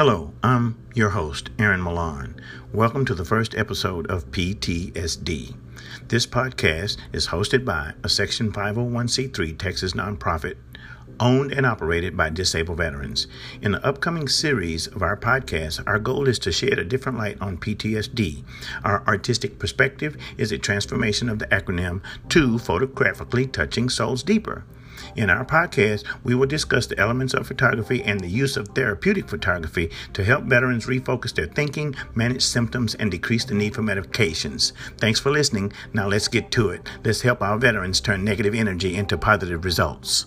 Hello, I'm your host, Aaron Milan. Welcome to the first episode of PTSD. This podcast is hosted by a Section 501c3 Texas nonprofit owned and operated by disabled veterans. In the upcoming series of our podcast, our goal is to shed a different light on PTSD. Our artistic perspective is a transformation of the acronym to photographically touching souls deeper. In our podcast, we will discuss the elements of photography and the use of therapeutic photography to help veterans refocus their thinking, manage symptoms, and decrease the need for medications. Thanks for listening. Now let's get to it. Let's help our veterans turn negative energy into positive results.